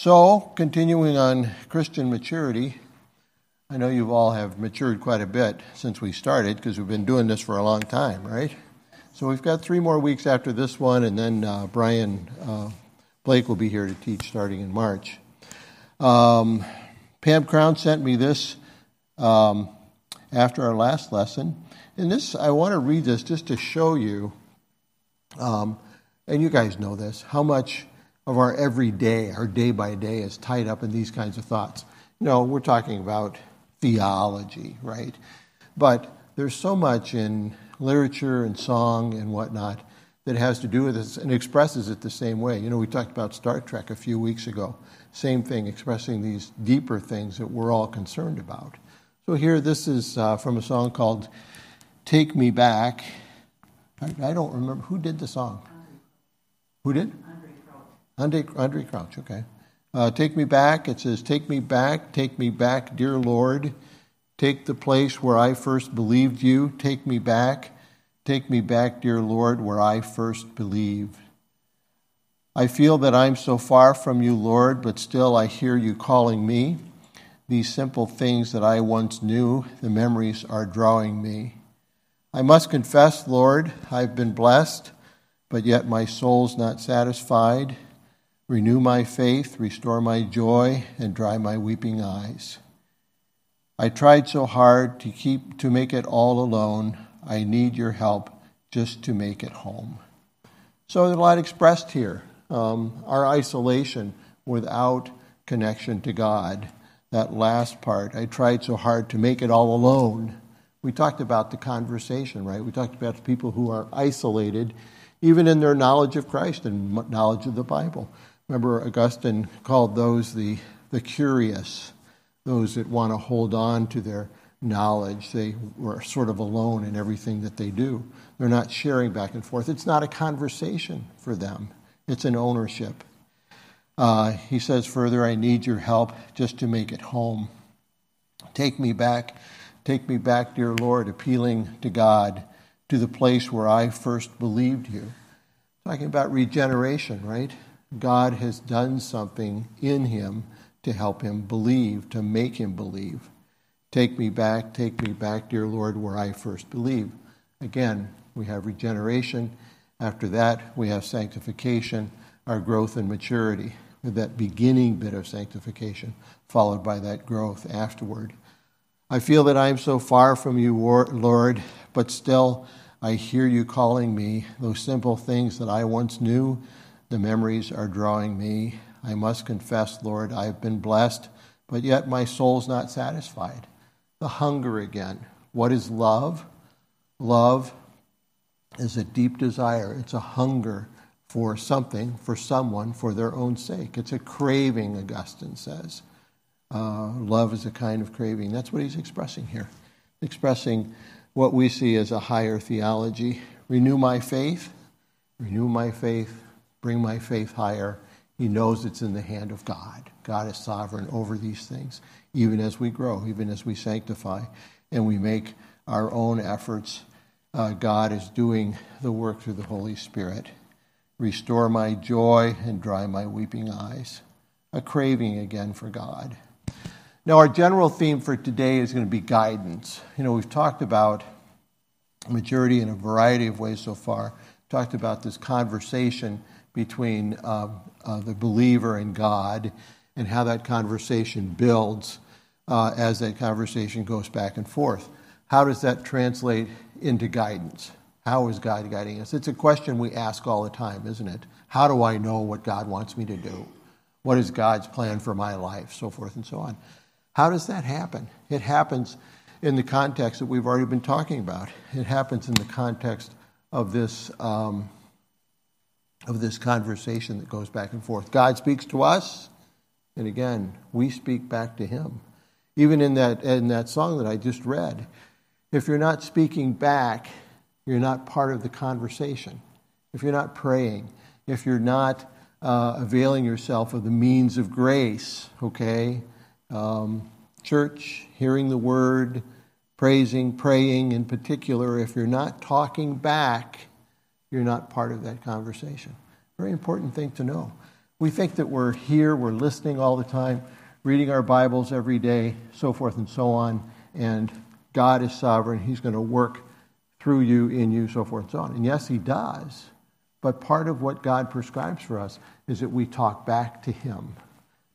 So, continuing on Christian maturity, I know you've all have matured quite a bit since we started because we've been doing this for a long time, right? So, we've got three more weeks after this one, and then uh, Brian uh, Blake will be here to teach starting in March. Um, Pam Crown sent me this um, after our last lesson. And this, I want to read this just to show you, um, and you guys know this, how much of our everyday, our day by day, is tied up in these kinds of thoughts. You know, we're talking about theology, right? But there's so much in literature and song and whatnot that has to do with this and expresses it the same way. You know, we talked about Star Trek a few weeks ago. Same thing, expressing these deeper things that we're all concerned about. So here, this is uh, from a song called Take Me Back. I, I, don't remember who did the song. Who did? Andraé, Andraé Crouch, okay. Uh, take me back. It says, Take me back, take me back, dear Lord. Take the place where I first believed you. Take me back. Take me back, dear Lord, where I first believed. I feel that I'm so far from you, Lord, but still I hear you calling me. These simple things that I once knew, the memories are drawing me. I must confess, Lord, I've been blessed, but yet my soul's not satisfied. Renew my faith, restore my joy, and dry my weeping eyes. I tried so hard to keep to make it all alone. I need your help just to make it home. So there's a lot expressed here. Um, our isolation without connection to God. That last part, I tried so hard to make it all alone. We talked about the conversation, right? We talked about people who are isolated, even in their knowledge of Christ and knowledge of the Bible. Remember, Augustine called those the, the curious, those that want to hold on to their knowledge. They were sort of alone in everything that they do. They're not sharing back and forth. It's not a conversation for them, it's an ownership. Uh, he says further, I need your help just to make it home. Take me back, take me back, dear Lord, appealing to God, to the place where I first believed you. Talking about regeneration, right? God has done something in him to help him believe, to make him believe. Take me back, take me back, dear Lord, where I first believed. Again, we have regeneration. After that, we have sanctification, our growth and maturity, with that beginning bit of sanctification, followed by that growth afterward. I feel that I am so far from you, Lord, but still I hear you calling me. Those simple things that I once knew the memories are drawing me. I must confess, Lord, I have been blessed, but yet my soul's not satisfied. The hunger again. What is love? Love is a deep desire, it's a hunger for something, for someone, for their own sake. It's a craving, Augustine says. Uh, love is a kind of craving. That's what he's expressing here. Expressing what we see as a higher theology. Renew my faith, renew my faith, bring my faith higher. He knows it's in the hand of God. God is sovereign over these things, even as we grow, even as we sanctify, and we make our own efforts. Uh, God is doing the work through the Holy Spirit. Restore my joy and dry my weeping eyes. A craving again for God. Now, our general theme for today is going to be guidance. You know, we've talked about maturity in a variety of ways so far. Talked about this conversation between uh, uh, the believer and God and how that conversation builds uh, as that conversation goes back and forth. How does that translate into guidance? How is God guiding us? It's a question we ask all the time, isn't it? How do I know what God wants me to do? What is God's plan for my life? So forth and so on. How does that happen? It happens in the context that we've already been talking about. It happens in the context of this um, of this conversation that goes back and forth. God speaks to us, and again, we speak back to Him. Even in that, in that song that I just read, if you're not speaking back, you're not part of the conversation. If you're not praying, if you're not uh, availing yourself of the means of grace, okay? Um, church, hearing the word, praising, praying in particular, if you're not talking back, you're not part of that conversation. Very important thing to know. We think that we're here, we're listening all the time, reading our Bibles every day, so forth and so on, and God is sovereign. He's going to work through you, in you, so forth and so on. And yes, He does. But part of what God prescribes for us is that we talk back to Him.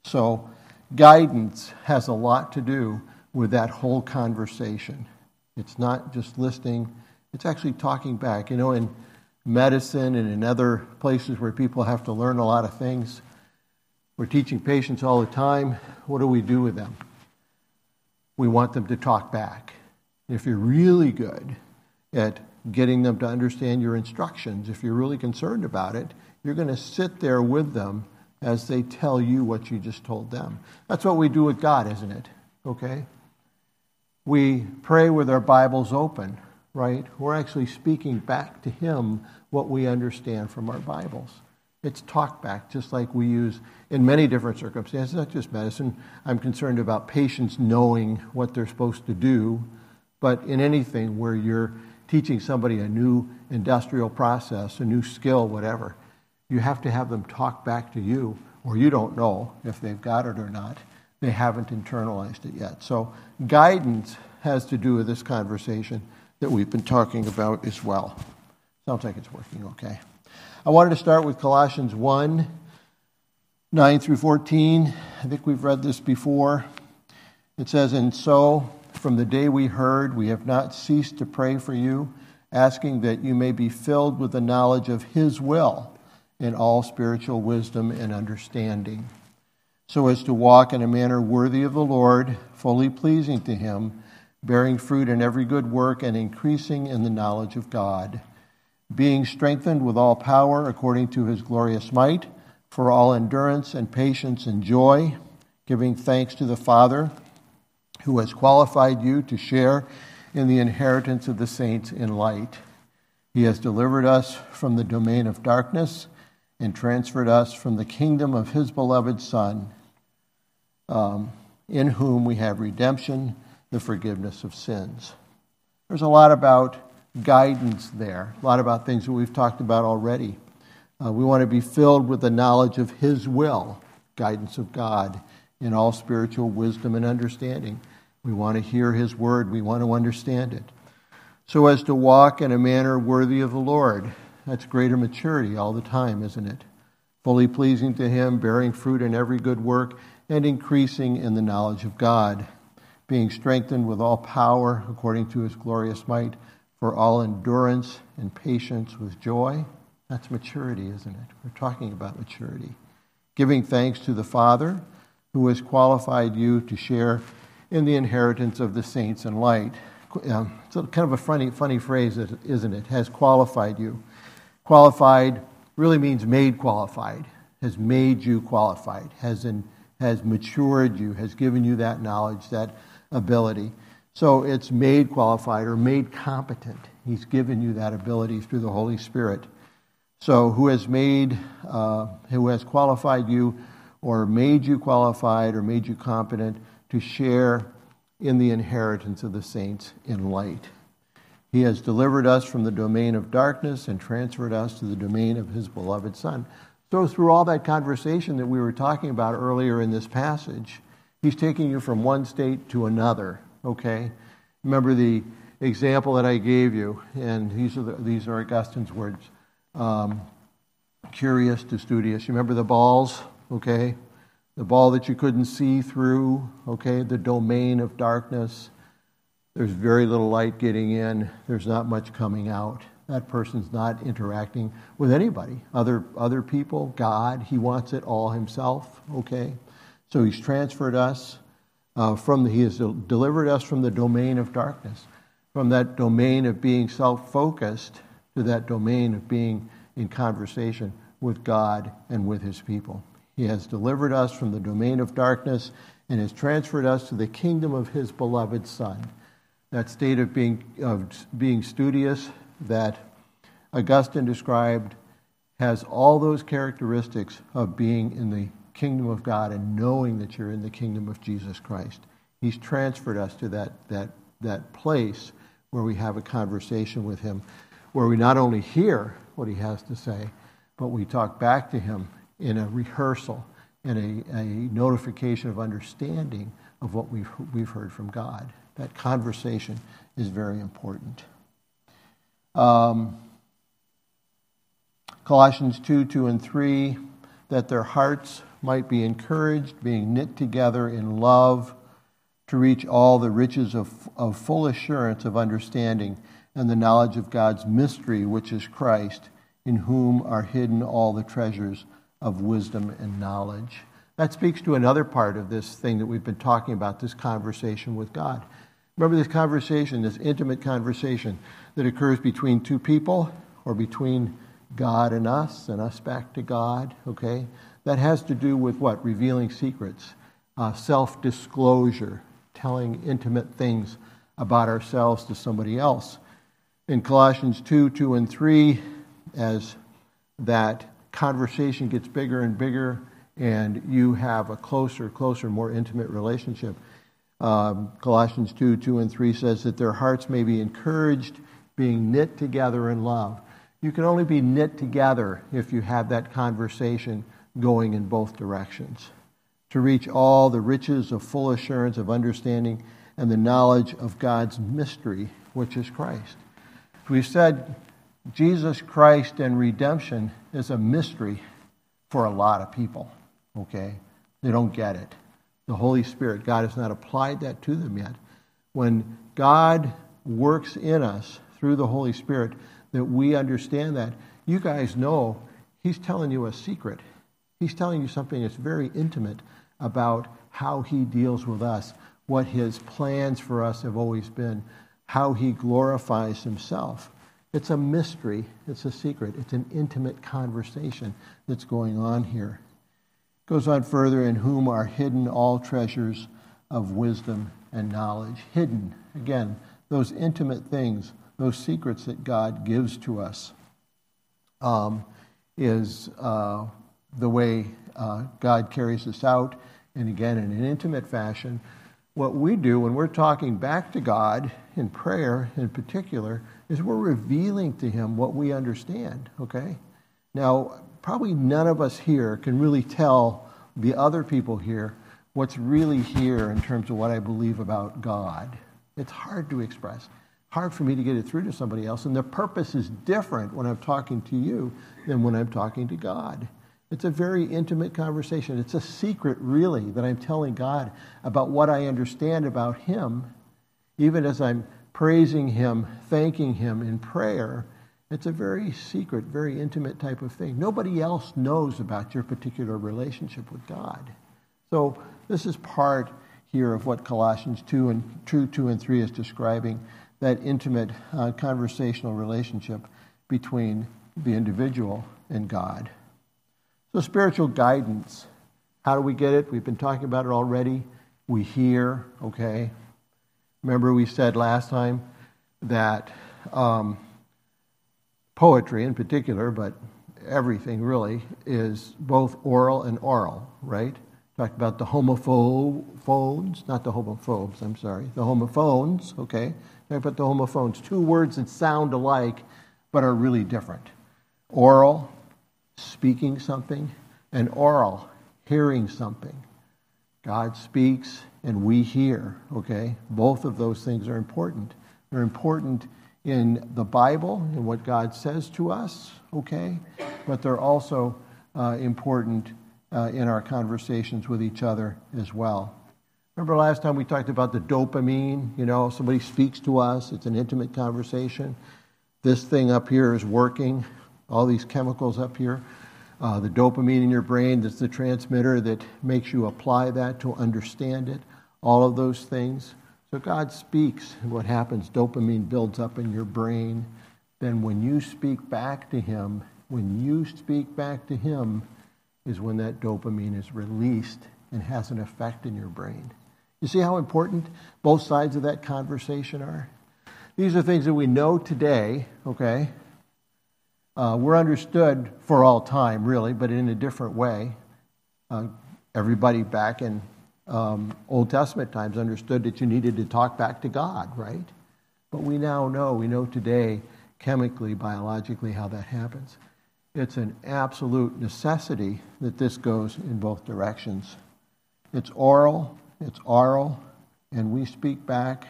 So, guidance has a lot to do with that whole conversation. It's not just listening, it's actually talking back. You know, in medicine and in other places where people have to learn a lot of things, we're teaching patients all the time. What do we do with them? We want them to talk back. If you're really good at getting them to understand your instructions, if you're really concerned about it, you're going to sit there with them as they tell you what you just told them. That's what we do with God, isn't it? Okay? We pray with our Bibles open, right? We're actually speaking back to Him what we understand from our Bibles. It's talk back, just like we use in many different circumstances, not just medicine. I'm concerned about patients knowing what they're supposed to do, but in anything where you're teaching somebody a new industrial process, a new skill, whatever, you have to have them talk back to you, or you don't know if they've got it or not. They haven't internalized it yet. So, guidance has to do with this conversation that we've been talking about as well. Sounds like it's working okay. I wanted to start with Colossians 1 9 through 14. I think we've read this before. It says, And so from the day we heard, we have not ceased to pray for you, asking that you may be filled with the knowledge of His will in all spiritual wisdom and understanding, so as to walk in a manner worthy of the Lord, fully pleasing to Him, bearing fruit in every good work and increasing in the knowledge of God, being strengthened with all power according to His glorious might, for all endurance and patience and joy, giving thanks to the Father who has qualified you to share in the inheritance of the saints in light. He has delivered us from the domain of darkness and transferred us from the kingdom of his beloved Son, um, in whom we have redemption, the forgiveness of sins. There's a lot about guidance there, a lot about things that we've talked about already. Uh, we want to be filled with the knowledge of his will, guidance of God in all spiritual wisdom and understanding. We want to hear His word, we want to understand it. So as to walk in a manner worthy of the Lord. That's greater maturity all the time, isn't it? Fully pleasing to Him, bearing fruit in every good work, and increasing in the knowledge of God, being strengthened with all power according to His glorious might, for all endurance and patience with joy. That's maturity, isn't it? We're talking about maturity. Giving thanks to the Father who has qualified you to share in the inheritance of the saints in light. Um, it's kind of a funny, funny phrase, isn't it? Has qualified you. Qualified really means made qualified, has made you qualified, has, in, has matured you, has given you that knowledge, that ability. So it's made qualified or made competent. He's given you that ability through the Holy Spirit. So who has made, uh, who has qualified you or made you qualified or made you competent to share in the inheritance of the saints in light. He has delivered us from the domain of darkness and transferred us to the domain of his beloved Son. So, through all that conversation that we were talking about earlier in this passage, he's taking you from one state to another, okay? Remember the example that I gave you, and these are, the, these are Augustine's words um, curious to studious. You remember the balls, okay? the ball that you couldn't see through, okay, the domain of darkness. There's very little light getting in, there's not much coming out. That person's not interacting with anybody, other, other people, God. He wants it all himself, okay? So he's transferred us uh, from the, he has delivered us from the domain of darkness, from that domain of being self focused to that domain of being in conversation with God and with his people. He has delivered us from the domain of darkness and has transferred us to the kingdom of his beloved Son. That state of being, of being studious that Augustine described has all those characteristics of being in the kingdom of God and knowing that you're in the kingdom of Jesus Christ. He's transferred us to that, that, that place where we have a conversation with Him, where we not only hear what He has to say, but we talk back to Him in a rehearsal and a, notification of understanding of what we've, we've heard from God. That conversation is very important. Um, Colossians 2 2 and 3, that their hearts might be encouraged, being knit together in love, to reach all the riches of, of full assurance of understanding and the knowledge of God's mystery, which is Christ, in whom are hidden all the treasures of wisdom and knowledge. That speaks to another part of this thing that we've been talking about this conversation with God. Remember this conversation, this intimate conversation that occurs between two people or between God and us and us back to God, okay? That has to do with what? Revealing secrets, uh, self disclosure, telling intimate things about ourselves to somebody else. In Colossians 2 2 and 3, as that conversation gets bigger and bigger, and you have a closer, closer, more intimate relationship. Um, Colossians 2 2 and 3 says that their hearts may be encouraged, being knit together in love. You can only be knit together if you have that conversation going in both directions. To reach all the riches of full assurance of understanding and the knowledge of God's mystery, which is Christ. We've said Jesus Christ and redemption is a mystery for a lot of people, okay? They don't get it. The Holy Spirit, God has not applied that to them yet. When God works in us through the Holy Spirit, that we understand that. You guys know He's telling you a secret. He's telling you something that's very intimate about how He deals with us, what His plans for us have always been, how He glorifies Himself. It's a mystery, it's a secret, it's an intimate conversation that's going on here. It goes on further, in whom are hidden all treasures of wisdom and knowledge. Hidden, again, those intimate things, those secrets that God gives to us, um, is uh, the way uh, God carries us out, and again, in an intimate fashion. What we do when we're talking back to God in prayer, in particular, is we're revealing to him what we understand, okay? Now, probably none of us here can really tell the other people here what's really here in terms of what I believe about God. It's hard to express, hard for me to get it through to somebody else, and the purpose is different when I'm talking to you than when I'm talking to God. It's a very intimate conversation. It's a secret, really, that I'm telling God about what I understand about Him, even as I'm praising Him, thanking Him in prayer, it's a very secret, very intimate type of thing. Nobody else knows about your particular relationship with God. So this is part here of what Colossians 2 and 2, 2 and 3 is describing, that intimate uh, conversational relationship between the individual and God. So spiritual guidance. How do we get it? We've been talking about it already. We hear, okay? Remember, we said last time that um, poetry in particular, but everything really, is both oral and aural, right? Talked about the homophones, not the homophobes, I'm sorry, the homophones, okay? Talked about the homophones, two words that sound alike but are really different. Oral, speaking something, and aural, hearing something. God speaks and we hear, okay? Both of those things are important. They're important in the Bible and what God says to us, okay? But they're also uh, important uh, in our conversations with each other as well. Remember last time we talked about the dopamine? You know, somebody speaks to us, it's an intimate conversation. This thing up here is working, all these chemicals up here uh, the dopamine in your brain that's the transmitter that makes you apply that to understand it, all of those things. So God speaks, and what happens? Dopamine builds up in your brain. Then when you speak back to Him, when you speak back to Him, is when that dopamine is released and has an effect in your brain. You see how important both sides of that conversation are? These are things that we know today, okay? Uh, we're understood for all time, really, but in a different way. Uh, everybody back in um, Old Testament times understood that you needed to talk back to God, right? But we now know, we know today, chemically, biologically, how that happens. it's an absolute necessity that this goes in both directions. It's oral, it's oral, and we speak back,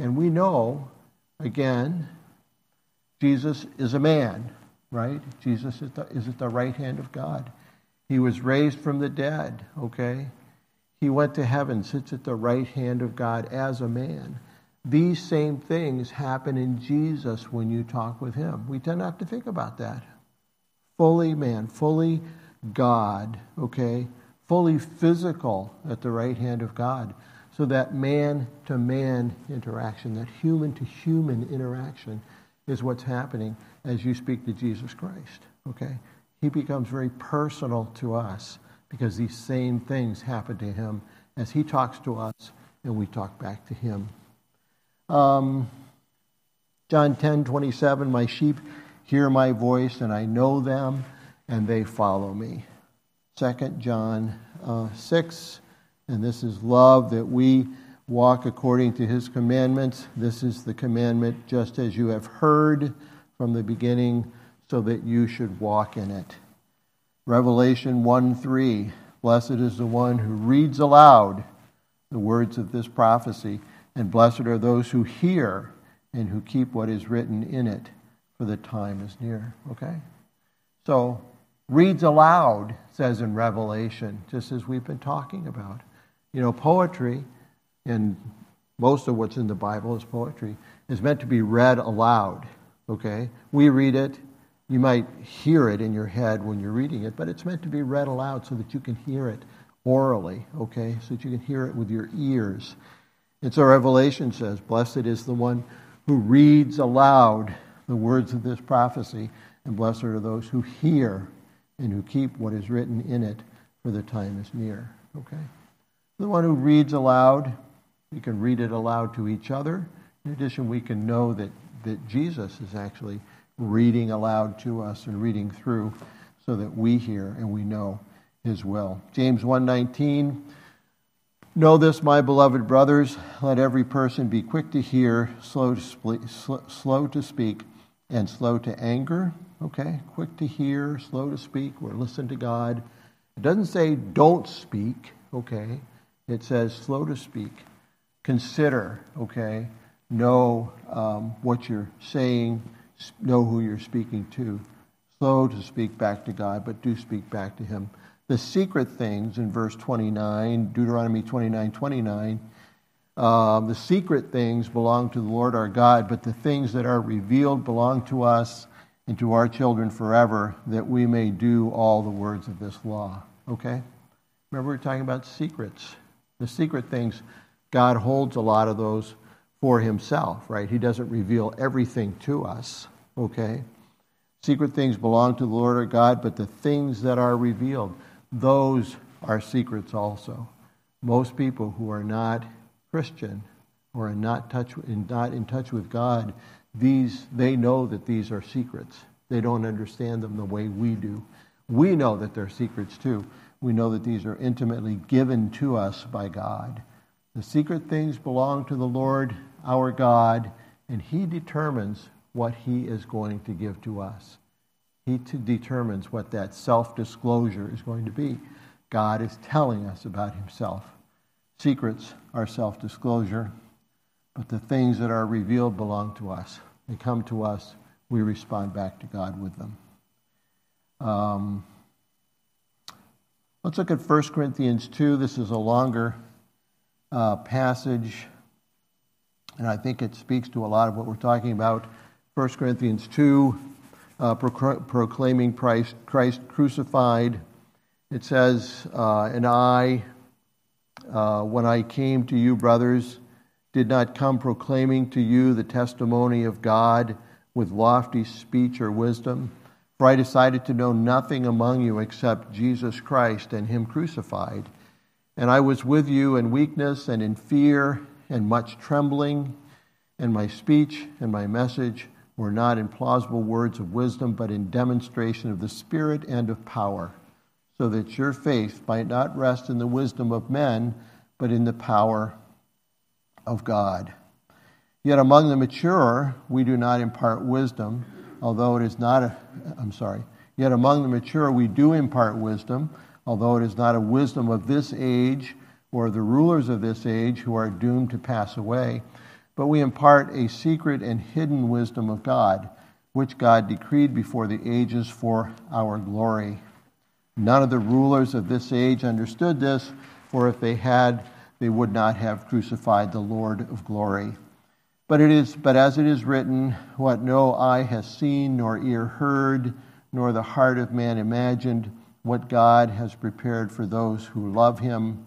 and we know, again, Jesus is a man, right? Jesus is, the, is at the right hand of God. He was raised from the dead, okay? He went to heaven, sits at the right hand of God as a man. These same things happen in Jesus when you talk with him. We tend not to think about that. Fully man, fully God, okay? Fully physical at the right hand of God. So that man to man interaction, that human to human interaction, is what's happening as you speak to Jesus Christ, okay? He becomes very personal to us because these same things happen to him as he talks to us and we talk back to him. Um, John 10 27, my sheep hear my voice, and I know them, and they follow me. 2 John uh, 6, and this is love that we walk according to his commandments. This is the commandment, just as you have heard from the beginning, so that you should walk in it. Revelation 1 3, blessed is the one who reads aloud the words of this prophecy and blessed are those who hear and who keep what is written in it, for the time is near. Okay? So, reads aloud, says in Revelation, just as we've been talking about. You know, poetry, and most of what's in the Bible is poetry, is meant to be read aloud. Okay? We read it. You might hear it in your head when you're reading it, but it's meant to be read aloud so that you can hear it aurally, okay? So that you can hear it with your ears. And so Revelation says, Blessed is the one who reads aloud the words of this prophecy, and blessed are those who hear and who keep what is written in it, for the time is near. Okay? The one who reads aloud, we can read it aloud to each other. In addition, we can know that, that Jesus is actually reading aloud to us and reading through so that we hear and we know his will. James 119 Know this, my beloved brothers, let every person be quick to hear, slow to, speak, slow to speak, and slow to anger. Okay, quick to hear, slow to speak, or listen to God. It doesn't say don't speak, okay? It says slow to speak. Consider, okay? Know um, what you're saying, know who you're speaking to. Slow to speak back to God, but do speak back to Him the secret things in verse 29, Deuteronomy 29 29. Uh, the secret things belong to the Lord our God, but the things that are revealed belong to us and to our children forever, that we may do all the words of this law. Okay? Remember, we are talking about secrets. The secret things, God holds a lot of those for himself, right? He doesn't reveal everything to us. Okay? Secret things belong to the Lord our God, but the things that are revealed, those are secrets also. Most people who are not Christian or are not, touch, not in touch with God, these, they know that these are secrets. They don't understand them the way we do. We know that they're secrets too. We know that these are intimately given to us by God. The secret things belong to the Lord our God, and He determines what He is going to give to us. He determines what that self disclosure is going to be. God is telling us about Himself. Secrets are self disclosure, but the things that are revealed belong to us. They come to us, we respond back to God with them. Um, let's look at 1 Corinthians 2. This is a longer uh, passage, and I think it speaks to a lot of what we're talking about. 1 Corinthians 2 uh, proclaiming Christ, Christ, crucified. It says, uh, And I, uh, when I came to you, brothers, did not come proclaiming to you the testimony of God with lofty speech or wisdom. For I decided to know nothing among you except Jesus Christ and Him crucified. And I was with you in weakness and in fear and much trembling, and my speech and my message were not in plausible words of wisdom, but in demonstration of the Spirit and of power, so that your faith might not rest in the wisdom of men, but in the power of God. Yet among the mature, we do not impart wisdom, although it is not, a, I'm sorry, Yet among the mature we do impart wisdom, although it is not a wisdom of this age or the rulers of this age who are doomed to pass away, but we impart a secret and hidden wisdom of God, which God decreed before the ages for our glory. None of the rulers of this age understood this, for if they had, they would not have crucified the Lord of glory. But it is but as it is written, what no eye has seen, nor ear heard, nor the heart of man imagined, what God has prepared for those who love him.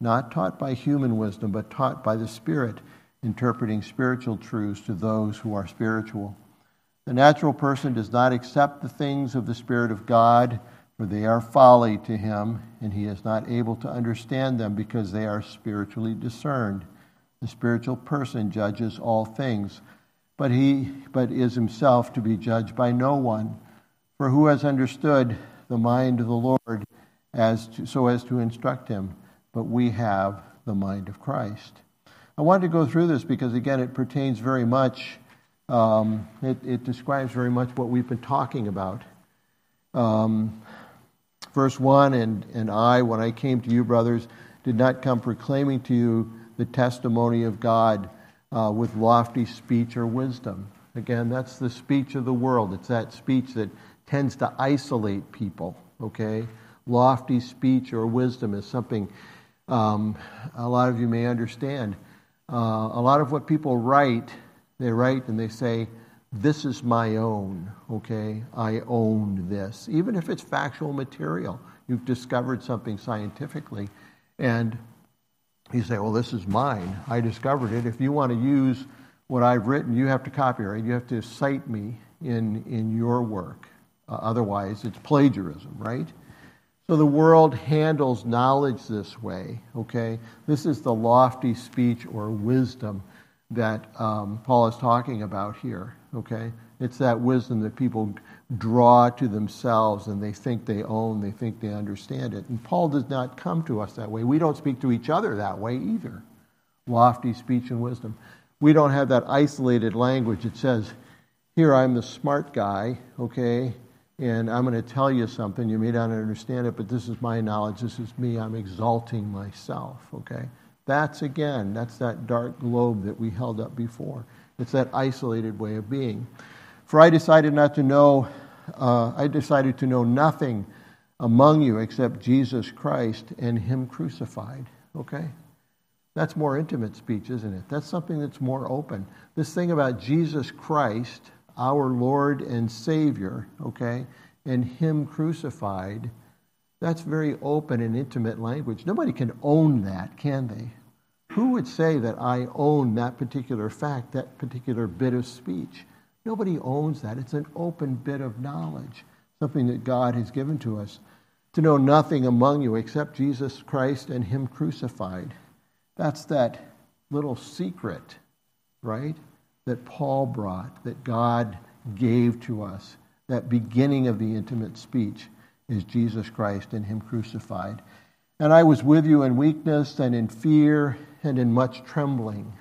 not taught by human wisdom, but taught by the Spirit, interpreting spiritual truths to those who are spiritual. The natural person does not accept the things of the Spirit of God, for they are folly to him, and he is not able to understand them because they are spiritually discerned. The spiritual person judges all things, but he but is himself to be judged by no one. For who has understood the mind of the Lord as to, so as to instruct him? But we have the mind of Christ. I wanted to go through this because, again, it pertains very much um, it, it, describes very much what we've been talking about. Um, verse 1 and, and I, when I came to you, brothers, did not come proclaiming to you the testimony of God uh, with lofty speech or wisdom. Again, that's the speech of the world. It's that speech that tends to isolate people, okay? Lofty speech or wisdom is something um, a lot of you may understand. Uh, a lot of what people write they write and they say, This is my own, okay? I own this. Even if it's factual material, you've discovered something scientifically, and you say, Well, this is mine. I discovered it. If you want to use what I've written, you have to copyright. You have to cite me in, in your work. Uh, otherwise, it's plagiarism, right? So the world handles knowledge this way, okay? This is the lofty speech or wisdom that um, Paul is talking about here, okay? It's that wisdom that people draw to themselves and they think they own, they think they understand it. And Paul does not come to us that way. We don't speak to each other that way either. Lofty speech and wisdom. We don't have that isolated language. It says, Here I'm the smart guy, okay, and I'm going to tell you something. You may not understand it, but this is my knowledge. This is me. I'm exalting myself, okay? That's again, that's that dark globe that we held up before. It's that isolated way of being. For I decided not to know, uh, I decided to know nothing among you except Jesus Christ and Him crucified. Okay? That's more intimate speech, isn't it? That's something that's more open. This thing about Jesus Christ, our Lord and Savior, okay, and Him crucified, that's very open and intimate language. Nobody can own that, can they? Who would say that I own that particular fact, that particular bit of speech? Nobody owns that. It's an open bit of knowledge, something that God has given to us. To know nothing among you except Jesus Christ and Him crucified. That's that little secret, right? That Paul brought, that God gave to us. That beginning of the intimate speech is Jesus Christ and Him crucified. And I was with you in weakness and in fear and in much trembling.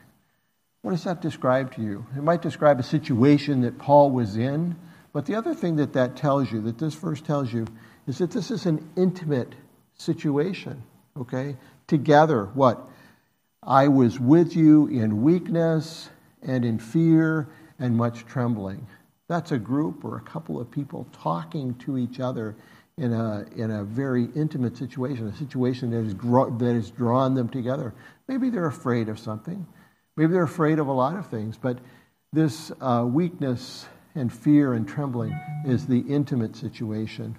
What does that describe to you? It might describe a situation that Paul was in, but the other thing that that tells you, that this verse tells you, is that this is an intimate situation, okay? Together, what? I was with you in weakness and in fear and much trembling. That's a group or a couple of people talking to each other in a, in a very intimate situation, a situation that, is that has drawn them together. Maybe they're afraid of something. Maybe they're afraid of a lot of things, but this uh, weakness and fear and trembling is the intimate situation.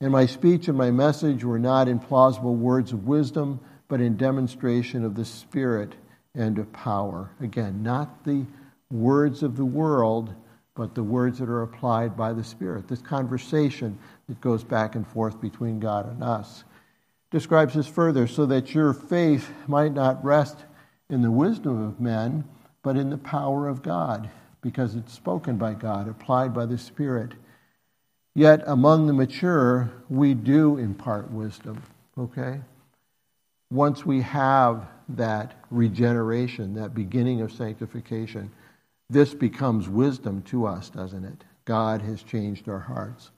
And my speech and my message were not in plausible words of wisdom, but in demonstration of the Spirit and of power. Again, not the words of the world, but the words that are applied by the Spirit. This conversation that goes back and forth between God and us describes this further so that your faith might not rest in the wisdom of men, but in the power of God, because it's spoken by God, applied by the Spirit. Yet among the mature, we do impart wisdom, okay? Once we have that regeneration, that beginning of sanctification, this becomes wisdom to us, doesn't it? God has changed our hearts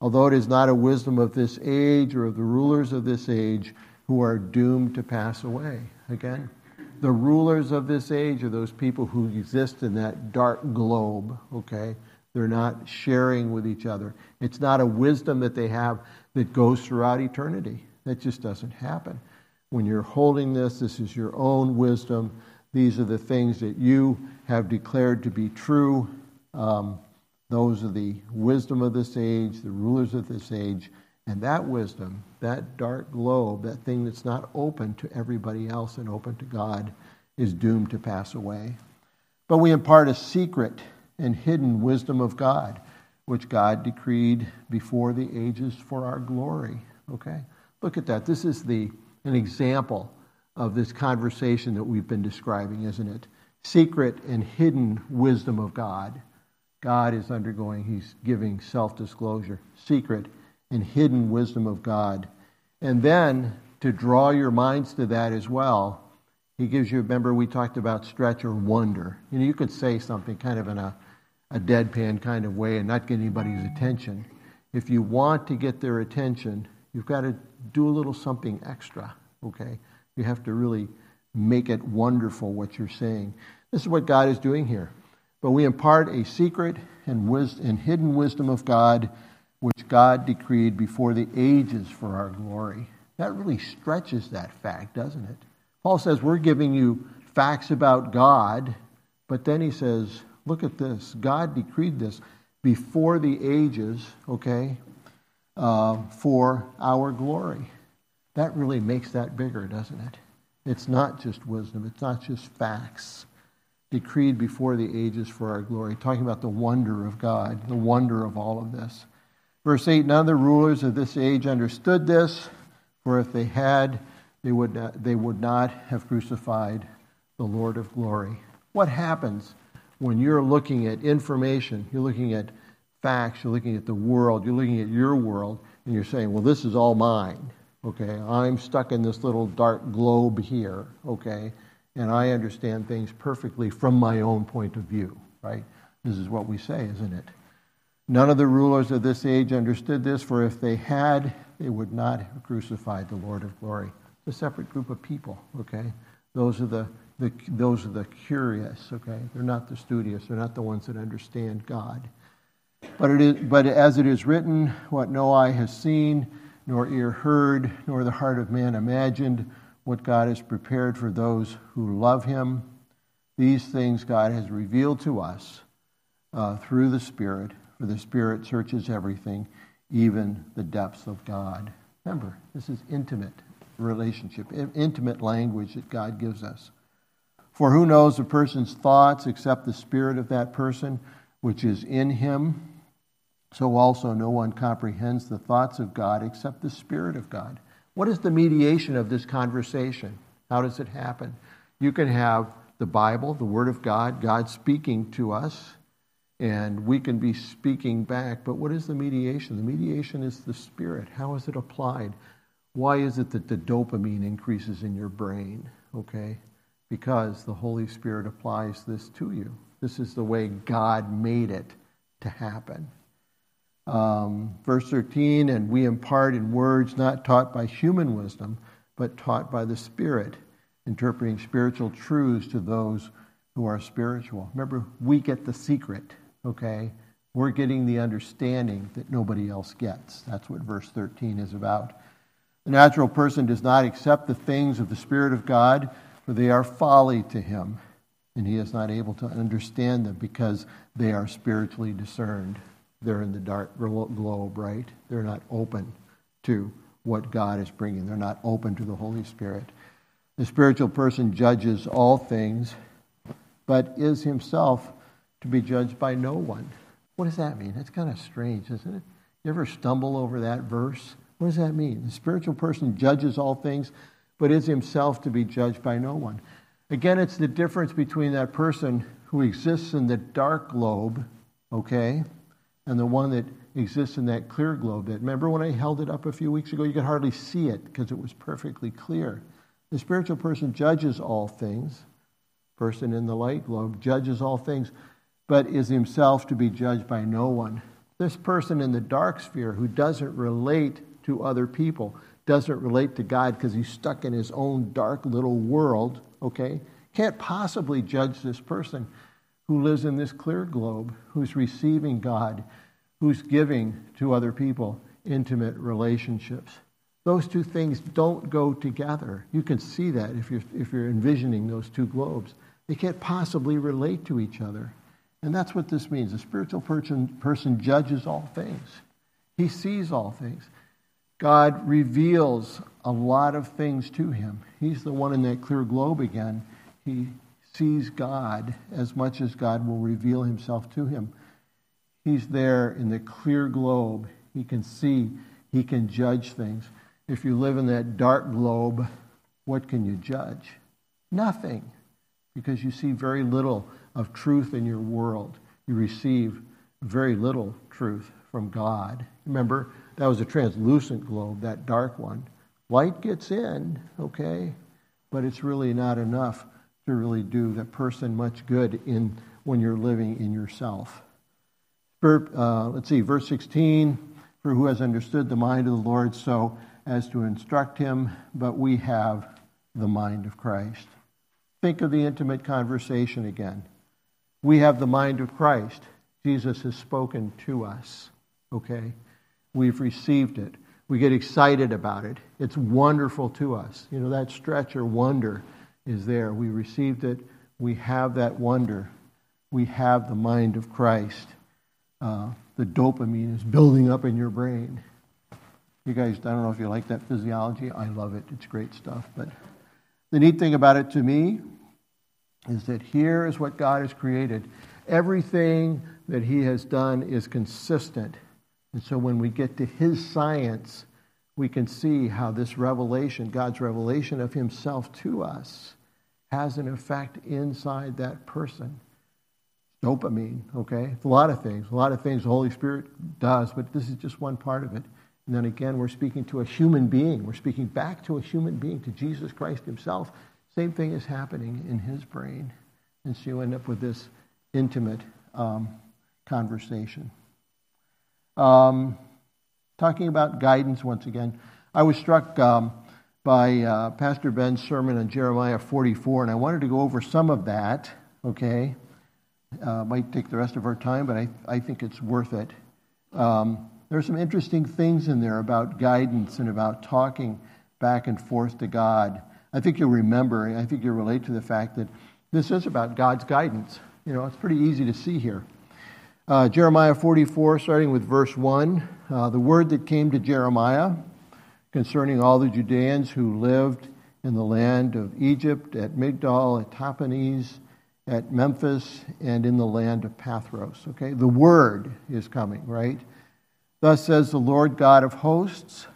although it is not a wisdom of this age or of the rulers of this age who are doomed to pass away. Again, the rulers of this age are those people who exist in that dark globe, okay? They're not sharing with each other. It's not a wisdom that they have that goes throughout eternity. That just doesn't happen. When you're holding this, this is your own wisdom. These are the things that you have declared to be true. Um, those are the wisdom of this age, the rulers of this age. And that wisdom, that dark globe, that thing that's not open to everybody else and open to God, is doomed to pass away. But we impart a secret and hidden wisdom of God, which God decreed before the ages for our glory. Okay? Look at that. This is the, an example of this conversation that we've been describing, isn't it? Secret and hidden wisdom of God. God is undergoing, he's giving self disclosure, secret and hidden wisdom of God. And then to draw your minds to that as well, he gives you, remember, we talked about stretch or wonder. You know, you could say something kind of in a, a deadpan kind of way and not get anybody's attention. If you want to get their attention, you've got to do a little something extra, okay? You have to really make it wonderful what you're saying. This is what God is doing here. But we impart a secret and, wisdom, and hidden wisdom of God, which God decreed before the ages for our glory. That really stretches that fact, doesn't it? Paul says we're giving you facts about God, but then he says, look at this. God decreed this before the ages, okay, uh, for our glory. That really makes that bigger, doesn't it? It's not just wisdom, it's not just facts decreed before the ages for our glory, talking about the wonder of God, the wonder of all of this. Verse 8 None of the rulers of this age understood this, for if they had, they would not, they would not have crucified the Lord of glory. What happens when you're looking at information, you're looking at facts, you're looking at the world, you're looking at your world, and you're saying, well, this is all mine, okay? I'm stuck in this little dark globe here, okay? and I understand things perfectly from my own point of view, right? This is what we say, isn't it? None of the rulers of this age understood this, for if they had, they would not have crucified the Lord of glory. It's a separate group of people, okay? Those are the, the, those are the curious, okay? They're not the studious. They're not the ones that understand God. But, it is, but as it is written, what no eye has seen, nor ear heard, nor the heart of man imagined, what God has prepared for those who love Him. These things God has revealed to us uh, through the Spirit, for the Spirit searches everything, even the depths of God. Remember, this is intimate relationship, intimate language that God gives us. For who knows a person's thoughts except the spirit of that person which is in him? So also no one comprehends the thoughts of God except the Spirit of God. What is the mediation of this conversation? How does it happen? You can have the Bible, the Word of God, God speaking to us, and we can be speaking back. But what is the mediation? The mediation is the Spirit. How is it applied? Why is it that the dopamine increases in your brain? Okay? Because the Holy Spirit applies this to you. This is the way God made it to happen. Um, verse 13, and we impart in words not taught by human wisdom, but taught by the Spirit, interpreting spiritual truths to those who are spiritual. Remember, we get the secret, okay? We're getting the understanding that nobody else gets. That's what verse 13 is about. The natural person does not accept the things of the Spirit of God, for they are folly to him, and he is not able to understand them because they are spiritually discerned they're in the dark globe, right? They're not open to what God is bringing. They're not open to the Holy Spirit. The spiritual person judges all things, but is himself to be judged by no one. What does that mean? That's kind of strange, isn't it? You ever stumble over that verse? What does that mean? The spiritual person judges all things, but is himself to be judged by no one. Again, it's the difference between that person who exists in the dark globe, okay, and the one that exists in that clear globe. That remember when I held it up a few weeks ago, you could hardly see it because it was perfectly clear. The spiritual person judges all things. Person in the light globe judges all things, but is himself to be judged by no one. This person in the dark sphere who doesn't relate to other people, doesn't relate to God because he's stuck in his own dark little world, okay? Can't possibly judge this person who lives in this clear globe, who's receiving God, who's giving to other people intimate relationships. Those two things don't go together. You can see that if you're, if you're envisioning those two globes. They can't possibly relate to each other. And that's what this means. A spiritual person, person judges all things, he sees all things. God reveals a lot of things to him. He's the one in that clear globe again. He sees God as much as God will reveal himself to him. He's there in the clear globe. He can see, he can judge things. If you live in that dark globe, what can you judge? Nothing, because you see very little of truth in your world. You receive very little truth from God. Remember, that was a translucent globe, that dark one. Light gets in, okay, but it's really not enough to really do that person much good in when you're living in yourself. Uh, let's see, verse 16 For who has understood the mind of the Lord so as to instruct him, but we have the mind of Christ. Think of the intimate conversation again. We have the mind of Christ. Jesus has spoken to us, okay? We've received it. We get excited about it. It's wonderful to us. You know, that stretch or wonder is there. We received it. We have that wonder. We have the mind of Christ. Uh, the dopamine is building up in your brain. You guys, I don't know if you like that physiology. I love it. It's great stuff. But the neat thing about it to me is that here is what God has created. Everything that He has done is consistent and so when we get to his science, we can see how this revelation, God's revelation of himself to us, has an effect inside that person. Dopamine, okay? It's A lot of things. A lot of things the Holy Spirit does, but this is just one part of it. And then again, we're speaking to a human being. We're speaking back to a human being, to Jesus Christ himself. Same thing is happening in his brain. And so you end up with this intimate um, conversation. Um, talking about guidance once again, I was struck um, by uh, Pastor Ben's sermon on Jeremiah 44, and I wanted to go over some of that, okay? Uh, might take the rest of our time, but I, I think it's worth it. Um, there are some interesting things in there about guidance and about talking back and forth to God. I think you'll remember, I think you'll relate to the fact that this is about God's guidance. You know, it's pretty easy to see here. Uh, Jeremiah 44, starting with verse 1. Uh, the word that came to Jeremiah concerning all the Judeans who lived in the land of Egypt, at Migdol, at Tahpanhes, at Memphis, and in the land of Pathros. Okay, the word is coming, right? Thus says the Lord God of hosts,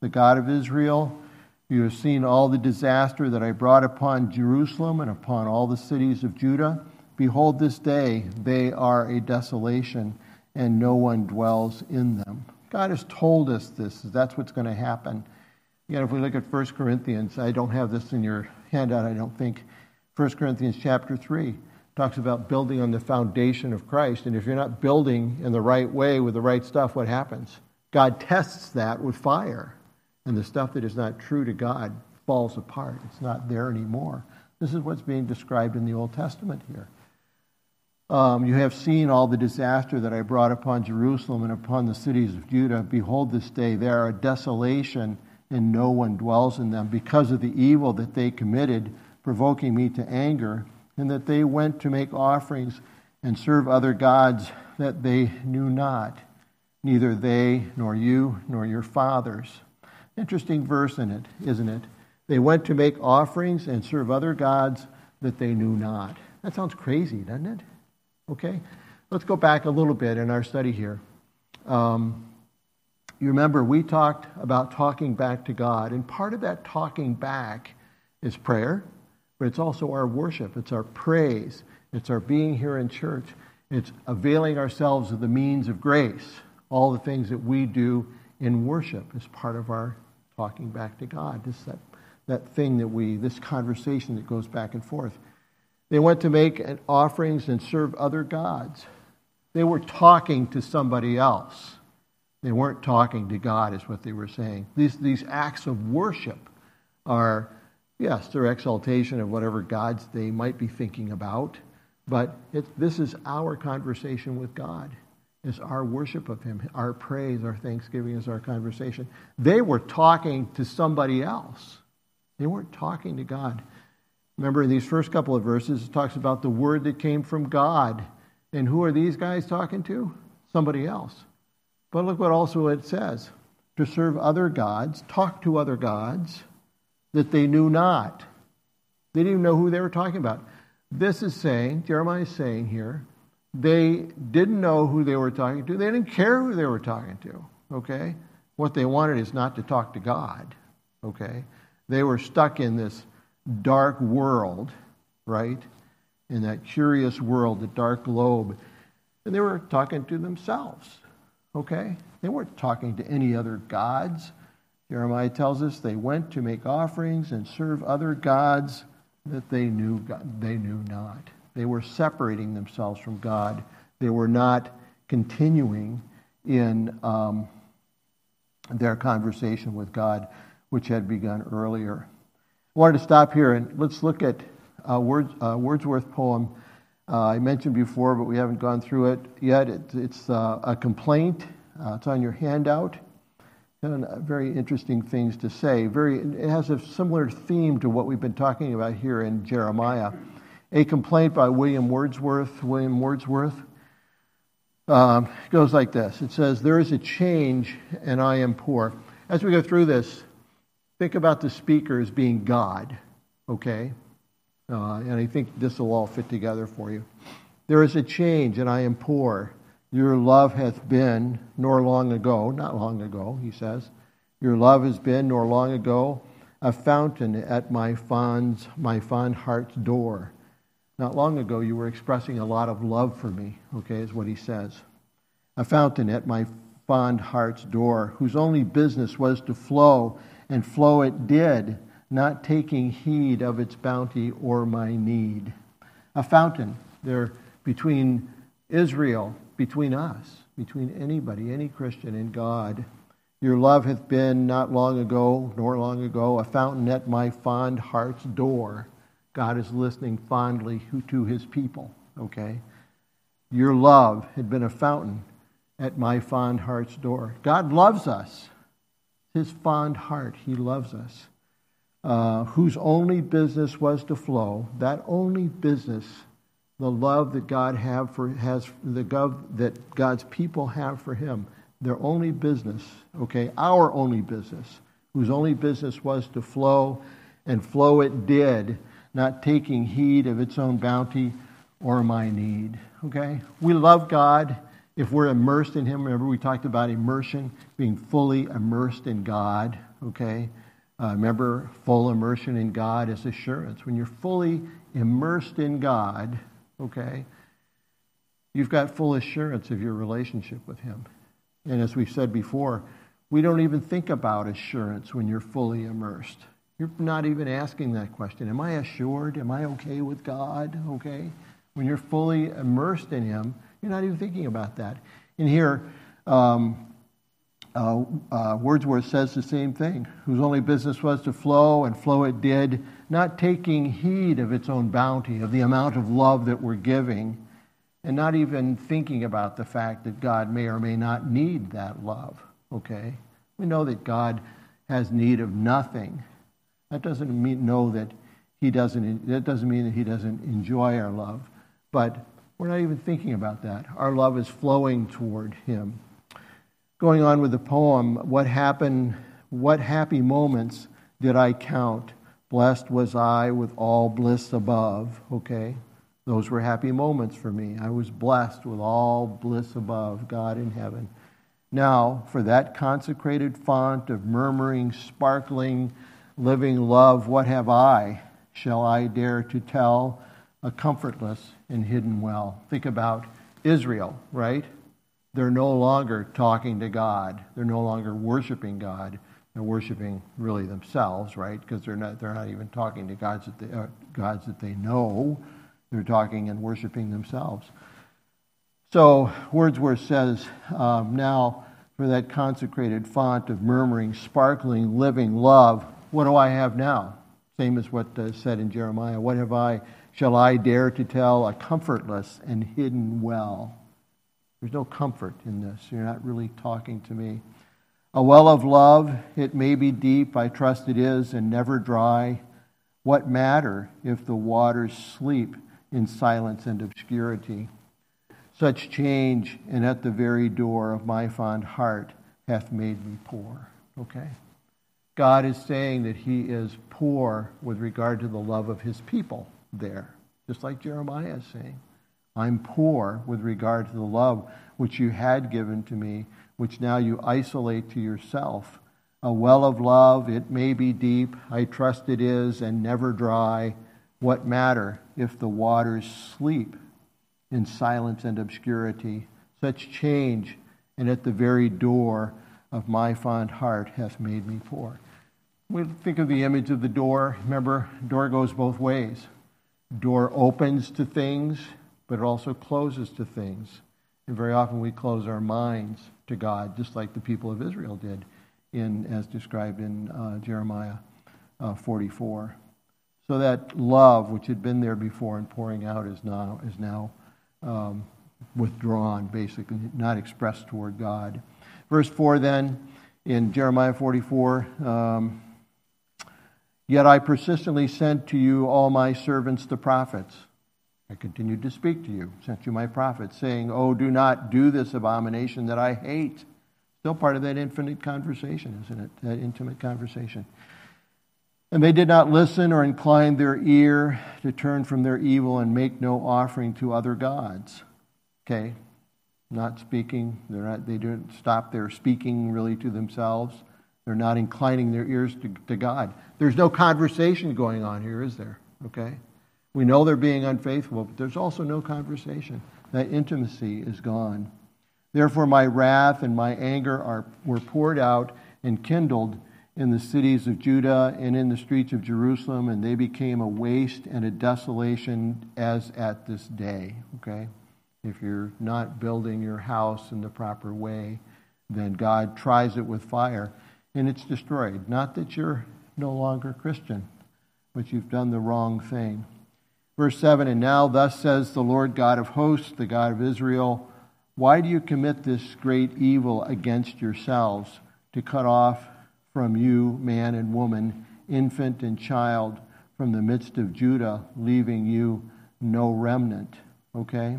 the God of Israel. You have seen all the disaster that I brought upon Jerusalem and upon all the cities of Judah. Behold, this day they are a desolation, and no one dwells in them. God has told us this. That's what's going to happen. Again, if we look at 1 Corinthians, I don't have this in your handout, I don't think. 1 Corinthians chapter 3 talks about building on the foundation of Christ. And if you're not building in the right way with the right stuff, what happens? God tests that with fire. And the stuff that is not true to God falls apart. It's not there anymore. This is what's being described in the Old Testament here. Um, you have seen all the disaster that I brought upon Jerusalem and upon the cities of Judah. Behold, this day they are a desolation, and no one dwells in them, because of the evil that they committed, provoking me to anger, and that they went to make offerings and serve other gods that they knew not, neither they nor you nor your fathers. Interesting verse in it, isn't it? They went to make offerings and serve other gods that they knew not. That sounds crazy, doesn't it? Okay? let's go back a little bit in our study here. Um, you remember we talked about talking back to God, and part of that talking back is prayer, but it's also our worship, it's our praise, it's our being here in church, it's availing ourselves of the means of grace, all the things that we do in worship is part of our talking back to God. This that that thing that we this conversation that goes back and forth. They went to make offerings and serve other gods. They were talking to somebody else. They weren't talking to God, is what they were saying. These, these acts of worship are, yes, their exaltation of whatever gods they might be thinking about, but it, this is our conversation with God. Is our worship of Him, our praise, our thanksgiving is our conversation. They were talking to somebody else. They weren't talking to God. Remember, in these first couple of verses, it talks about the word that came from God. And who are these guys talking to? Somebody else. But look what also it says to serve other gods, talk to other gods that they knew not. They didn't even know who they were talking about. This is saying, Jeremiah is saying here, they didn't know who they were talking to. They didn't care who they were talking to. Okay? What they wanted is not to talk to God. Okay? They were stuck in this dark world, right? In that curious world, the dark globe. And they were talking to themselves. Okay? They weren't talking to any other gods. Jeremiah tells us they went to make offerings and serve other gods that they knew, God, they knew not. They were separating themselves from God. They were not continuing in um, their conversation with God, which had begun earlier. I wanted to stop here and let's look at uh, Words, Wordsworth poem uh, I mentioned before, but we haven't gone through it yet. It, it's uh, a complaint. Uh, it's on your handout. And very interesting things to say. Very, it has a similar theme to what we've been talking about here in Jeremiah. A complaint by William Wordsworth. William Wordsworth um, goes like this. It says, "There is a change, and I am poor." As we go through this, think about the speaker as being God. Okay, uh, and I think this will all fit together for you. There is a change, and I am poor. Your love hath been, nor long ago, not long ago, he says, your love has been, nor long ago, a fountain at my fond, my fond heart's door. Not long ago, you were expressing a lot of love for me, okay, is what he says. A fountain at my fond heart's door, whose only business was to flow, and flow it did not taking heed of its bounty or my need. A fountain there between Israel, between us, between anybody, any Christian and God. Your love hath been not long ago, nor long ago, a fountain at my fond heart's door. God is listening fondly to his people, okay? Your love had been a fountain at my fond heart's door. God loves us. His fond heart, he loves us. Uh, whose only business was to flow, that only business, the love that God have for, has the gov, that God's people have for Him, their only business, okay, our only business, whose only business was to flow, and flow it did, not taking heed of its own bounty or my need. Okay, we love God if we're immersed in Him. Remember, we talked about immersion, being fully immersed in God. Okay uh, remember, full immersion in God is assurance. When you're fully immersed in God, okay, you've got full assurance of your relationship with Him. And as we've said before, we don't even think about assurance when you're fully immersed. You're not even asking that question. Am I assured? Am I okay with God? Okay? When you're fully immersed in Him, you're not even thinking about that. And here, um, uh, uh, Wordsworth says the same thing, whose only business was to flow, and flow it did, not taking heed of its own bounty, of the amount of love that we're giving, and not even thinking about the fact that God may or may not need that love. Okay? We know that God has need of nothing. That doesn't mean know that he doesn't that doesn't mean that he doesn't enjoy our love, but we're not even thinking about that. Our love is flowing toward him going on with the poem, what happened, what happy moments did I count? Blessed was I with all bliss above. Okay? Those were happy moments for me. I was blessed with all bliss above, God in heaven. Now, for that consecrated font of murmuring, sparkling, living love, what have I? Shall I dare to tell a comfortless and hidden well? Think about Israel, right? They're no longer talking to God. They're no longer worshiping God. They're worshiping really themselves, right? Because they're not, they're not even talking to gods that, they, uh, gods that they know. They're talking and worshiping themselves. So Wordsworth says, um, now for that consecrated font of murmuring, sparkling, living love, what do I have now? Same as what uh, said in Jeremiah. What have I, shall I dare to tell, a comfortless and hidden well? There's no comfort in this. You're not really talking to me. A well of love, it may be deep, I trust it is, and never dry. What matter if the waters sleep in silence and obscurity? Such change, and at the very door of my fond heart, hath made me poor. Okay? God is saying that he is poor with regard to the love of his people there, just like Jeremiah is saying. I'm poor with regard to the love which you had given to me, which now you isolate to yourself. A well of love, it may be deep, I trust it is, and never dry. What matter if the waters sleep in silence and obscurity? Such change, and at the very door of my fond heart hath made me poor. We think of the image of the door. Remember, door goes both ways. Door opens to things, but it also closes to things. And very often we close our minds to God, just like the people of Israel did, in, as described in uh, Jeremiah uh, 44. So that love, which had been there before and pouring out, is now, is now um, withdrawn, basically, not expressed toward God. Verse 4 then, in Jeremiah 44, um, Yet I persistently sent to you all my servants the prophets. I continued to speak to you, sent you my prophets, saying, Oh, do not do this abomination that I hate. Still part of that infinite conversation, isn't it? That intimate conversation. And they did not listen or incline their ear to turn from their evil and make no offering to other gods. Okay? Not speaking. They're not, they don't stop their speaking really to themselves. They're not inclining their ears to, to God. There's no conversation going on here, is there? Okay? We know they're being unfaithful, but there's also no conversation. That intimacy is gone. Therefore, my wrath and my anger are, were poured out and kindled in the cities of Judah and in the streets of Jerusalem, and they became a waste and a desolation as at this day. Okay? If you're not building your house in the proper way, then God tries it with fire and it's destroyed. Not that you're no longer Christian, but you've done the wrong thing. Verse 7 And now, thus says the Lord God of hosts, the God of Israel, why do you commit this great evil against yourselves to cut off from you man and woman, infant and child, from the midst of Judah, leaving you no remnant? Okay?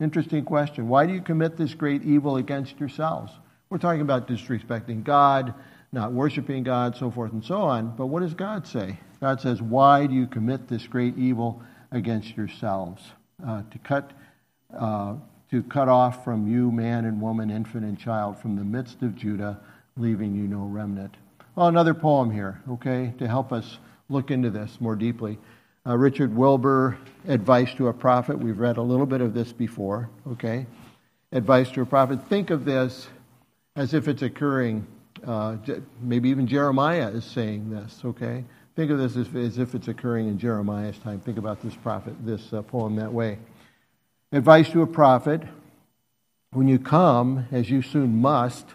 Interesting question. Why do you commit this great evil against yourselves? We're talking about disrespecting God, not worshiping God, so forth and so on. But what does God say? God says, Why do you commit this great evil against yourselves? Uh, to, cut, uh, to cut off from you man and woman, infant and child, from the midst of Judah, leaving you no remnant. Well, another poem here, okay, to help us look into this more deeply. Uh, Richard Wilbur, Advice to a Prophet. We've read a little bit of this before, okay? Advice to a Prophet. Think of this as if it's occurring. Uh, maybe even Jeremiah is saying this, okay? Think of this as, as, if it's occurring in Jeremiah's time. Think about this prophet, this uh, poem that way. Advice to a prophet when you come, as you soon must,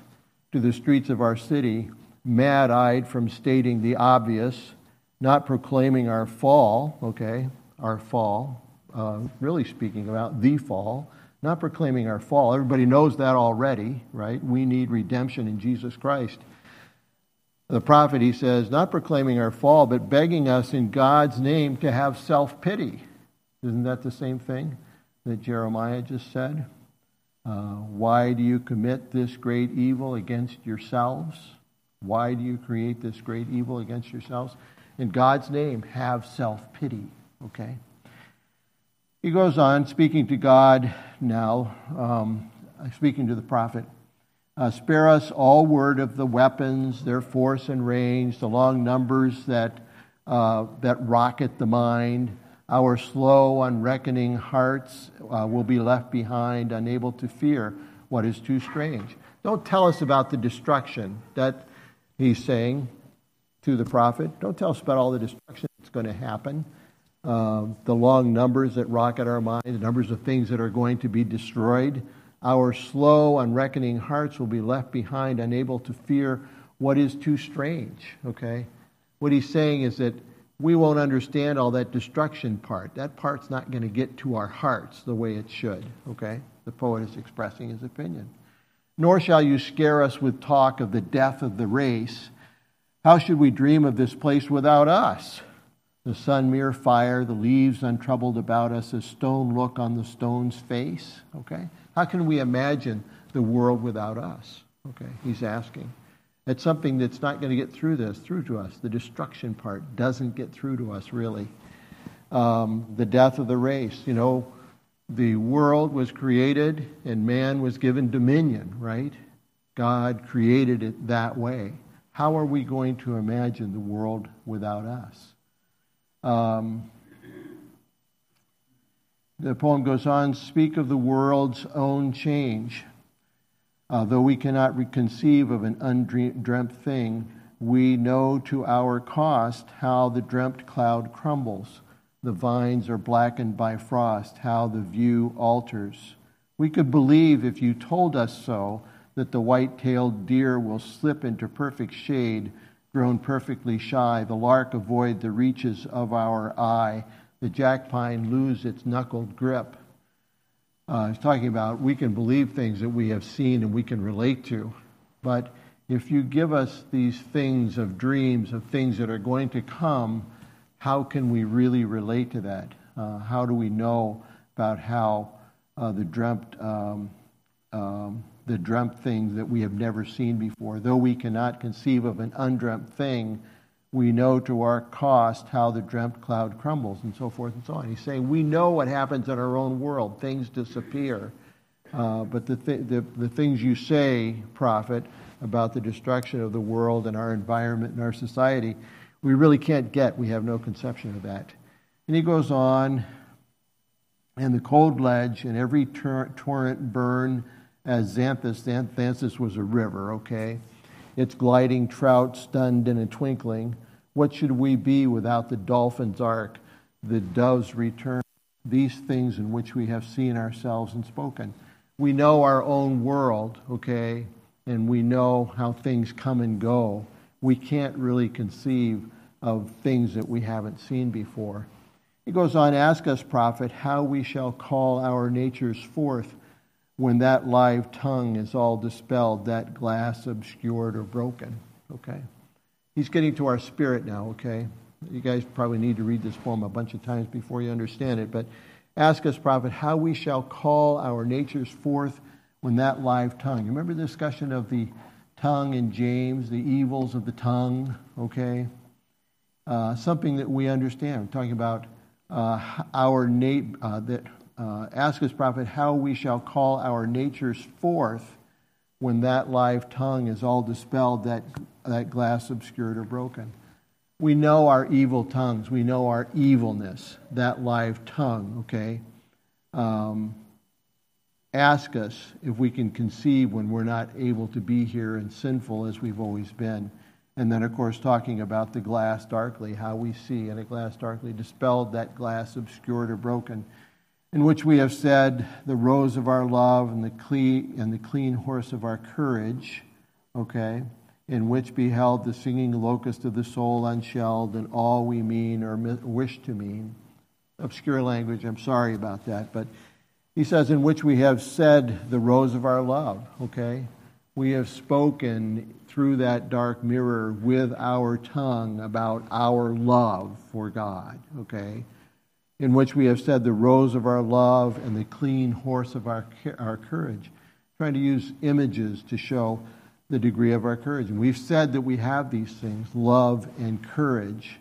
to the streets of our city, mad eyed from stating the obvious, not proclaiming our fall, okay, our fall, uh, really speaking about the fall, not proclaiming our fall. Everybody knows that already, right? We need redemption in Jesus Christ. The prophet, he says, not proclaiming our fall, but begging us in God's name to have self pity. Isn't that the same thing that Jeremiah just said? Uh, why do you commit this great evil against yourselves? Why do you create this great evil against yourselves? In God's name, have self pity, okay? He goes on speaking to God now, um, speaking to the prophet. Uh, spare us all word of the weapons, their force and range, the long numbers that, uh, that rocket the mind. Our slow, unreckoning hearts uh, will be left behind, unable to fear what is too strange. Don't tell us about the destruction that he's saying to the prophet. Don't tell us about all the destruction that's going to happen. Uh, the long numbers that rocket our mind, the numbers of things that are going to be destroyed. Our slow, unreckoning hearts will be left behind, unable to fear what is too strange. Okay? What he's saying is that we won't understand all that destruction part. That part's not going to get to our hearts the way it should. Okay? The poet is expressing his opinion. Nor shall you scare us with talk of the death of the race. How should we dream of this place without us? The sun mere fire, the leaves untroubled about us, a stone look on the stone's face. Okay? How can we imagine the world without us? Okay, he's asking. It's something that's not going to get through this, through to us. The destruction part doesn't get through to us, really. Um, the death of the race. You know, the world was created and man was given dominion, right? God created it that way. How are we going to imagine the world without us? Um, the poem goes on speak of the world's own change. Uh, though we cannot reconceive of an undreamt thing, we know to our cost how the dreamt cloud crumbles. The vines are blackened by frost, how the view alters. We could believe, if you told us so, that the white tailed deer will slip into perfect shade, grown perfectly shy, the lark avoid the reaches of our eye, the jackpine lose its knuckled grip. Uh, he's talking about we can believe things that we have seen and we can relate to. But if you give us these things of dreams, of things that are going to come, how can we really relate to that? Uh, how do we know about how uh, the dreamt um, um, the dreamt things that we have never seen before? Though we cannot conceive of an undreamt thing, we know to our cost how the dreamt cloud crumbles and so forth and so on. He's saying we know what happens in our own world, things disappear. Uh, but the, th- the, the things you say, prophet, about the destruction of the world and our environment and our society, we really can't get. We have no conception of that. And he goes on, and the cold ledge and every tor- torrent burn as Xanthus. Xanthus was a river, okay? its gliding trout stunned in a twinkling. What should we be without the dolphin's arc, the dove's return, these things in which we have seen ourselves and spoken? We know our own world, okay, and we know how things come and go. We can't really conceive of things that we haven't seen before. He goes on, Ask us, prophet, how we shall call our natures forth when that live tongue is all dispelled, that glass obscured or broken. Okay? He's getting to our spirit now, okay? You guys probably need to read this poem a bunch of times before you understand it, but ask us, prophet, how we shall call our natures forth when that live tongue. You remember the discussion of the tongue in James, the evils of the tongue, okay? Uh, something that we understand. We're talking about uh, our nat- uh, that uh, ask us, prophet, how we shall call our natures forth when that live tongue is all dispelled, that, that glass obscured or broken. We know our evil tongues. We know our evilness, that live tongue, okay? Um, ask us if we can conceive when we're not able to be here and sinful as we've always been. And then, of course, talking about the glass darkly, how we see in a glass darkly dispelled, that glass obscured or broken in which we have said, the rose of our love and the clean, and the clean horse of our courage, okay, in which beheld the singing locust of the soul unshelled and all we mean or wish to mean. Obscure language, I'm sorry about that, but he says, in which we have said the rose of our love, okay? We have spoken through that dark mirror with our tongue about our love for God, okay? In which we have said the rose of our love and the clean horse of our, our courage, trying to use images to show the degree of our courage. And we've said that we have these things love and courage.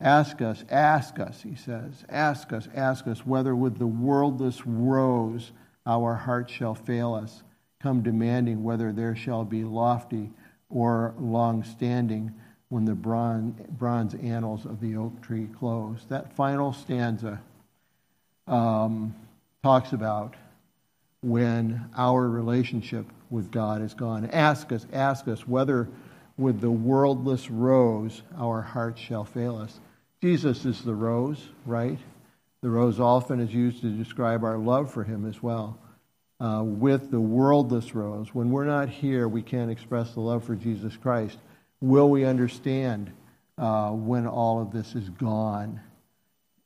Ask us, ask us, he says, ask us, ask us whether with the worldless rose our heart shall fail us, come demanding whether there shall be lofty or long standing when the bronze, bronze annals of the oak tree close. That final stanza um, talks about when our relationship with God is gone. Ask us, ask us whether with the worldless rose our heart shall fail us. Jesus is the rose, right? The rose often is used to describe our love for him as well. Uh, with the worldless rose, when we're not here, we can't express the love for Jesus Christ. Will we understand uh, when all of this is gone?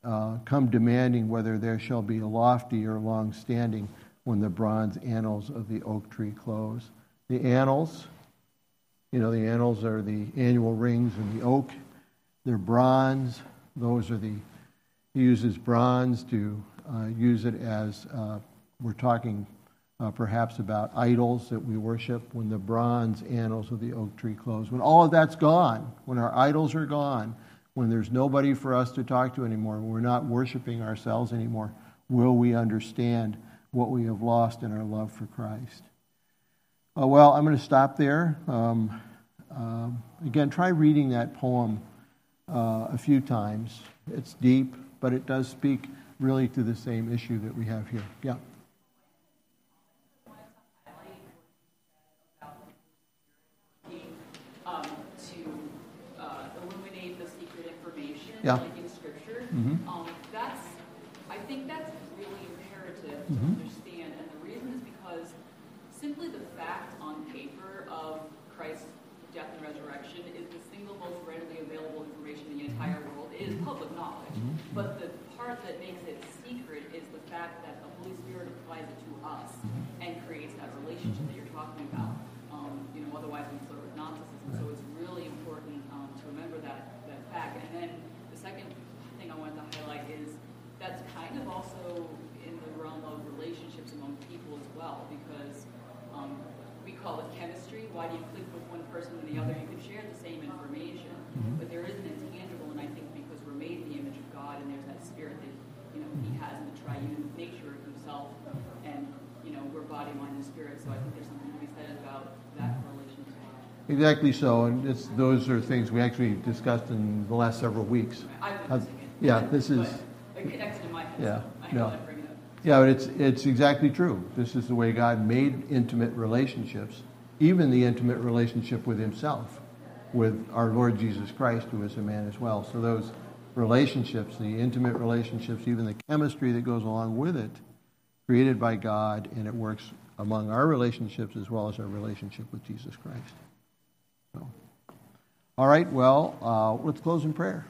Uh, come demanding whether there shall be a lofty or long standing when the bronze annals of the oak tree close. The annals, you know, the annals are the annual rings in the oak. They're bronze. Those are the, he uses bronze to uh, use it as, uh, we're talking uh, perhaps about idols that we worship when the bronze annals of the oak tree close. When all of that's gone, when our idols are gone, when there's nobody for us to talk to anymore, when we're not worshiping ourselves anymore, will we understand what we have lost in our love for Christ? Uh, well, I'm going to stop there. Um, uh, again, try reading that poem uh, a few times. It's deep, but it does speak really to the same issue that we have here. Yeah. Yeah. like in Scripture. Mm-hmm. Um, that's, I think that's really imperative to mm-hmm. understand, and the reason is because simply the fact on paper of Christ's death and resurrection is the single most readily available information in the entire world. It is public knowledge, mm-hmm. but the part that makes it secret is the fact that the Holy Spirit applies it to us mm-hmm. and creates that relationship that you're talking about. Um, you know, otherwise we sort of nonsense. So it's really important um, to remember that that fact, and then second thing I wanted to highlight is that's kind of also in the realm of relationships among people as well, because um, we call it chemistry. Why do you click with one person and the other? You can share the same information, mm-hmm. but there is an intangible, and I think because we're made in the image of God, and there's that spirit that you know He has in the triune nature of Himself, and you know we're body, mind, and spirit. So I think there's something to be said about that relationship Exactly so, and those are things we actually discussed in the last several weeks. Uh, yeah, this is. I connected to Michael Yeah, no. Yeah, but it's it's exactly true. This is the way God made intimate relationships, even the intimate relationship with Himself, with our Lord Jesus Christ, who is a man as well. So those relationships, the intimate relationships, even the chemistry that goes along with it, created by God, and it works among our relationships as well as our relationship with Jesus Christ. So, all right, well, uh, let's close in prayer.